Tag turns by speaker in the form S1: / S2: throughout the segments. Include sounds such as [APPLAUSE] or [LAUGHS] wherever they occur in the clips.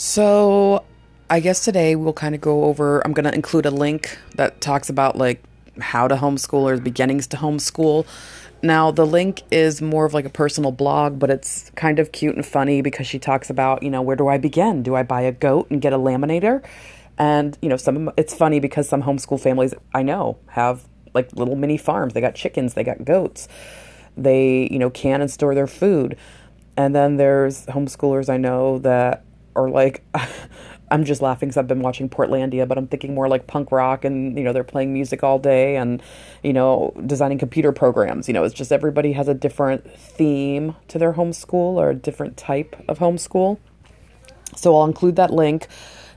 S1: So, I guess today we'll kind of go over. I'm going to include a link that talks about like how to homeschool or beginnings to homeschool. Now, the link is more of like a personal blog, but it's kind of cute and funny because she talks about, you know, where do I begin? Do I buy a goat and get a laminator? And, you know, some it's funny because some homeschool families I know have like little mini farms. They got chickens, they got goats. They, you know, can and store their food. And then there's homeschoolers I know that are like [LAUGHS] I'm just laughing because I've been watching Portlandia, but I'm thinking more like punk rock, and you know they're playing music all day, and you know designing computer programs. You know, it's just everybody has a different theme to their homeschool or a different type of homeschool. So I'll include that link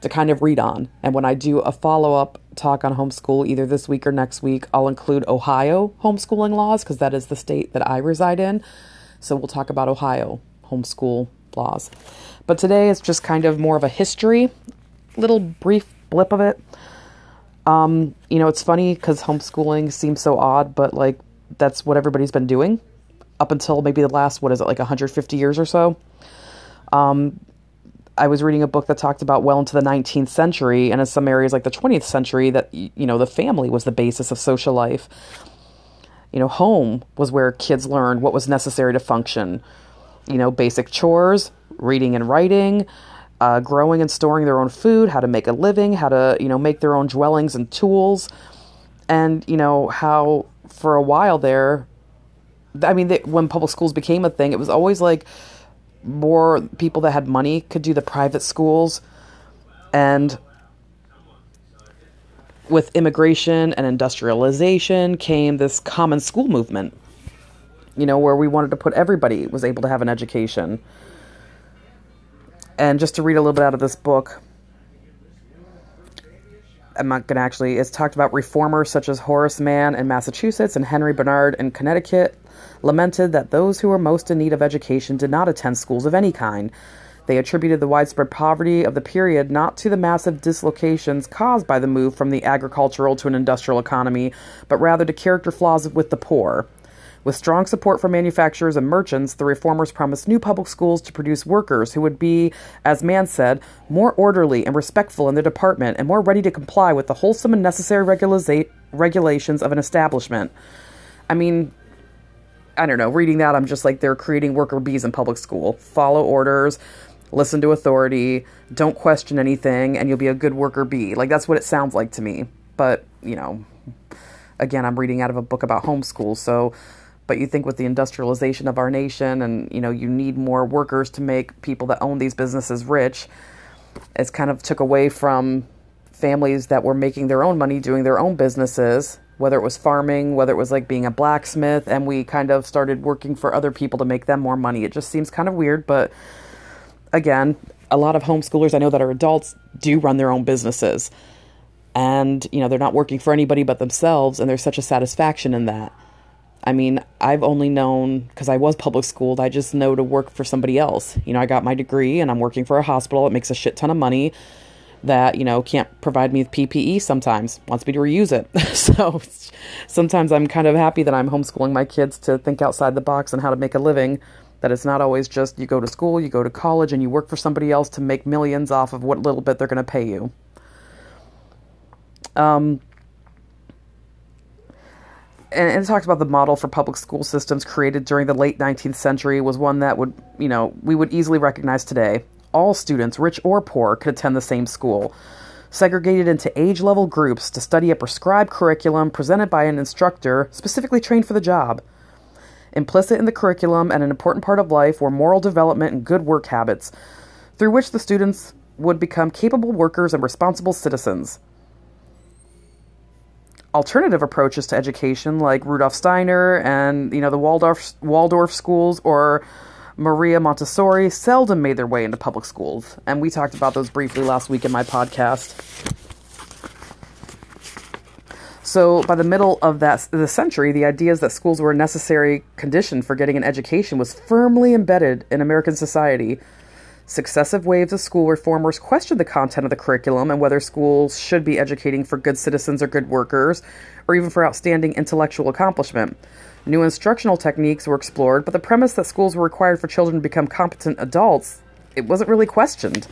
S1: to kind of read on, and when I do a follow up talk on homeschool either this week or next week, I'll include Ohio homeschooling laws because that is the state that I reside in. So we'll talk about Ohio homeschool laws. But today it's just kind of more of a history, little brief blip of it. Um, you know, it's funny because homeschooling seems so odd, but like that's what everybody's been doing up until maybe the last, what is it, like 150 years or so. Um, I was reading a book that talked about well into the 19th century and in some areas like the 20th century that, you know, the family was the basis of social life. You know, home was where kids learned what was necessary to function. You know, basic chores, reading and writing, uh, growing and storing their own food, how to make a living, how to you know make their own dwellings and tools, and you know how for a while there, I mean, they, when public schools became a thing, it was always like more people that had money could do the private schools, and with immigration and industrialization came this common school movement you know where we wanted to put everybody was able to have an education and just to read a little bit out of this book, I'm not going to actually, it's talked about reformers such as Horace Mann in Massachusetts and Henry Barnard in Connecticut lamented that those who were most in need of education did not attend schools of any kind. They attributed the widespread poverty of the period not to the massive dislocations caused by the move from the agricultural to an industrial economy, but rather to character flaws with the poor. With strong support from manufacturers and merchants, the reformers promised new public schools to produce workers who would be, as Mann said, more orderly and respectful in their department and more ready to comply with the wholesome and necessary regulations of an establishment. I mean, I don't know, reading that, I'm just like, they're creating worker bees in public school. Follow orders, listen to authority, don't question anything, and you'll be a good worker bee. Like, that's what it sounds like to me. But, you know, again, I'm reading out of a book about homeschool, so but you think with the industrialization of our nation and you know you need more workers to make people that own these businesses rich it's kind of took away from families that were making their own money doing their own businesses whether it was farming whether it was like being a blacksmith and we kind of started working for other people to make them more money. It just seems kind of weird but again a lot of homeschoolers i know that are adults do run their own businesses. And you know they're not working for anybody but themselves and there's such a satisfaction in that I mean, I've only known because I was public schooled, I just know to work for somebody else. You know, I got my degree and I'm working for a hospital. It makes a shit ton of money that, you know, can't provide me with PPE sometimes, wants me to reuse it. [LAUGHS] so sometimes I'm kind of happy that I'm homeschooling my kids to think outside the box and how to make a living. That it's not always just you go to school, you go to college, and you work for somebody else to make millions off of what little bit they're going to pay you. Um, and it talks about the model for public school systems created during the late 19th century was one that would, you know, we would easily recognize today. All students, rich or poor, could attend the same school, segregated into age level groups to study a prescribed curriculum presented by an instructor specifically trained for the job. Implicit in the curriculum and an important part of life were moral development and good work habits, through which the students would become capable workers and responsible citizens alternative approaches to education like Rudolf Steiner and you know the Waldorf Waldorf schools or Maria Montessori seldom made their way into public schools and we talked about those briefly last week in my podcast. So by the middle of that the century the ideas that schools were a necessary condition for getting an education was firmly embedded in American society Successive waves of school reformers questioned the content of the curriculum and whether schools should be educating for good citizens or good workers, or even for outstanding intellectual accomplishment. New instructional techniques were explored, but the premise that schools were required for children to become competent adults, it wasn't really questioned.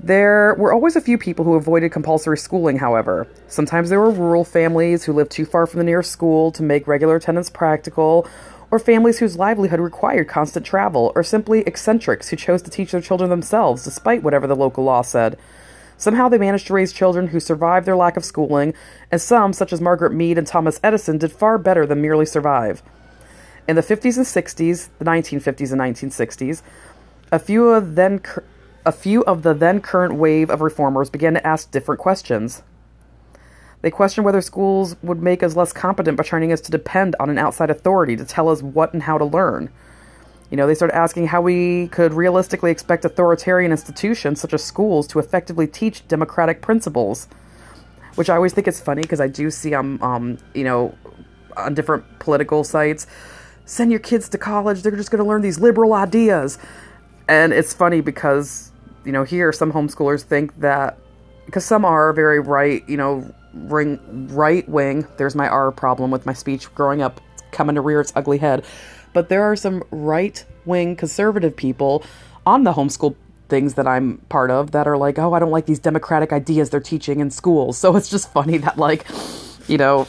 S1: There were always a few people who avoided compulsory schooling, however. Sometimes there were rural families who lived too far from the nearest school to make regular attendance practical, or families whose livelihood required constant travel, or simply eccentrics who chose to teach their children themselves despite whatever the local law said. Somehow they managed to raise children who survived their lack of schooling, and some, such as Margaret Mead and Thomas Edison, did far better than merely survive. In the 50s and 60s, the 1950s and 1960s, a few of then a few of the then current wave of reformers began to ask different questions. They question whether schools would make us less competent by training us to depend on an outside authority to tell us what and how to learn. You know, they started asking how we could realistically expect authoritarian institutions such as schools to effectively teach democratic principles. Which I always think is funny because I do see on, um, um, you know, on different political sites, send your kids to college, they're just going to learn these liberal ideas. And it's funny because, you know, here some homeschoolers think that, because some are very right, you know, ring, right wing. There's my R problem with my speech growing up coming to rear its ugly head but there are some right wing conservative people on the homeschool things that I'm part of that are like, oh, I don't like these democratic ideas they're teaching in schools. [LAUGHS] So it's just funny that, like, you know,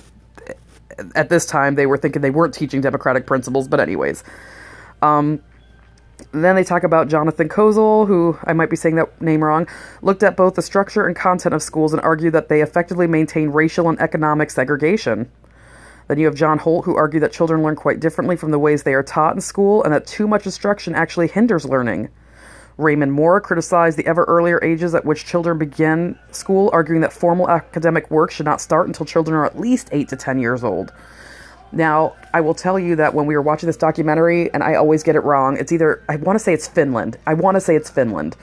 S1: at this time they were thinking they weren't teaching democratic principles. But, anyways, um, then they talk about Jonathan Kozol, who I might be saying that name wrong, looked at both the structure and content of schools and argued that they effectively maintain racial and economic segregation. Then you have John Holt, who argued that children learn quite differently from the ways they are taught in school and that too much instruction actually hinders learning. Raymond Moore criticized the ever earlier ages at which children begin school, arguing that formal academic work should not start until children are at least 8 to 10 years old. Now, I will tell you that when we were watching this documentary, and I always get it wrong, it's either, I want to say it's Finland. I want to say it's Finland.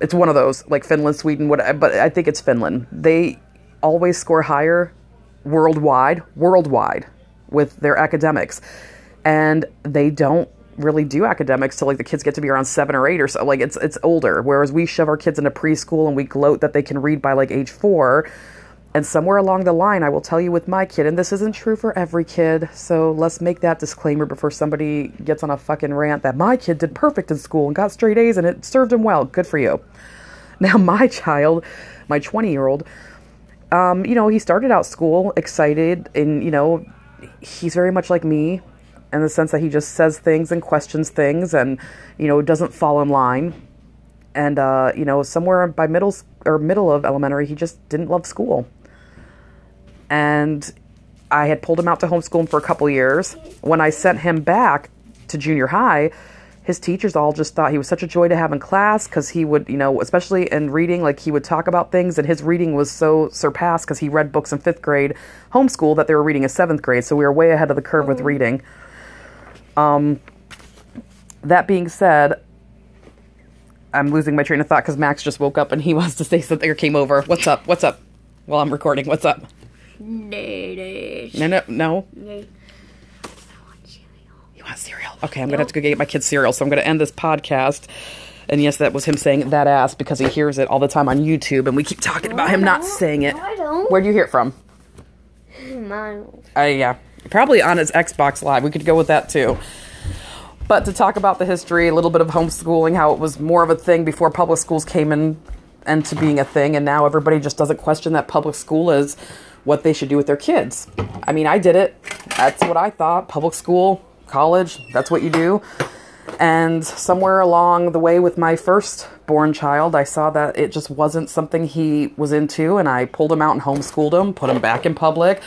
S1: It's one of those, like Finland, Sweden, whatever, but I think it's Finland. They always score higher worldwide, worldwide with their academics. And they don't really do academics till like the kids get to be around seven or eight or so. Like it's it's older. Whereas we shove our kids into preschool and we gloat that they can read by like age four. And somewhere along the line, I will tell you with my kid, and this isn't true for every kid, so let's make that disclaimer before somebody gets on a fucking rant that my kid did perfect in school and got straight A's and it served him well. Good for you. [LAUGHS] Now, my child, my 20 year old, um, you know, he started out school excited, and you know, he's very much like me in the sense that he just says things and questions things, and you know, doesn't fall in line. And uh, you know, somewhere by middle or middle of elementary, he just didn't love school. And I had pulled him out to homeschool him for a couple years. When I sent him back to junior high, his teachers all just thought he was such a joy to have in class because he would, you know, especially in reading, like he would talk about things, and his reading was so surpassed because he read books in fifth grade homeschool that they were reading in seventh grade. So we were way ahead of the curve with reading. Um, that being said, I'm losing my train of thought because Max just woke up and he [LAUGHS] wants to say something or came over. What's up? What's up? While I'm recording, what's up? No, no, no. You want cereal? Okay, I'm gonna have to go get my kids cereal. So I'm gonna end this podcast. And yes, that was him saying that ass because he hears it all the time on YouTube, and we keep talking about him not saying it.
S2: I don't.
S1: Where'd you hear it from?
S2: Mine.
S1: Uh, yeah, probably on his Xbox Live. We could go with that too. But to talk about the history, a little bit of homeschooling, how it was more of a thing before public schools came in into being a thing, and now everybody just doesn't question that public school is what they should do with their kids. I mean, I did it. That's what I thought. Public school, college, that's what you do. And somewhere along the way with my first born child, I saw that it just wasn't something he was into, and I pulled him out and homeschooled him, put him back in public,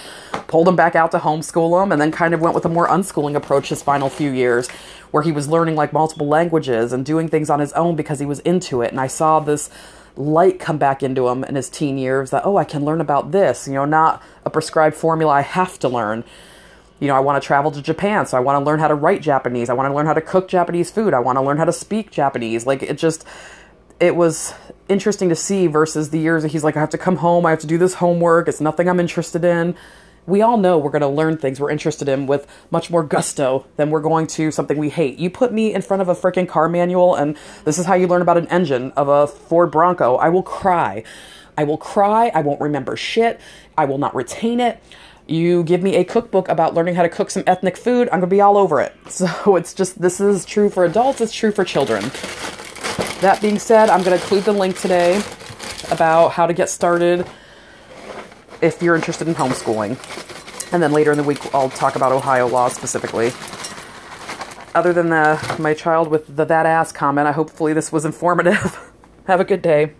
S1: pulled him back out to homeschool him, and then kind of went with a more unschooling approach his final few years, where he was learning like multiple languages and doing things on his own because he was into it. And I saw this light come back into him in his teen years that, oh, I can learn about this, you know, not a prescribed formula I have to learn you know, I want to travel to Japan, so I want to learn how to write Japanese. I want to learn how to cook Japanese food. I want to learn how to speak Japanese. Like it just it was interesting to see versus the years that he's like I have to come home, I have to do this homework. It's nothing I'm interested in. We all know we're going to learn things we're interested in with much more gusto than we're going to something we hate. You put me in front of a freaking car manual and this is how you learn about an engine of a Ford Bronco. I will cry. I will cry. I won't remember shit. I will not retain it you give me a cookbook about learning how to cook some ethnic food, I'm going to be all over it. [LAUGHS] So it's just, this is true for adults, it's true for children. that being said, I'm going to include the link today about how to get started if you're interested in homeschooling. And then later in the week, I'll talk about Ohio law specifically. Other than the, my child with the that ass comment, I hopefully this was informative. [LAUGHS] Have a good day.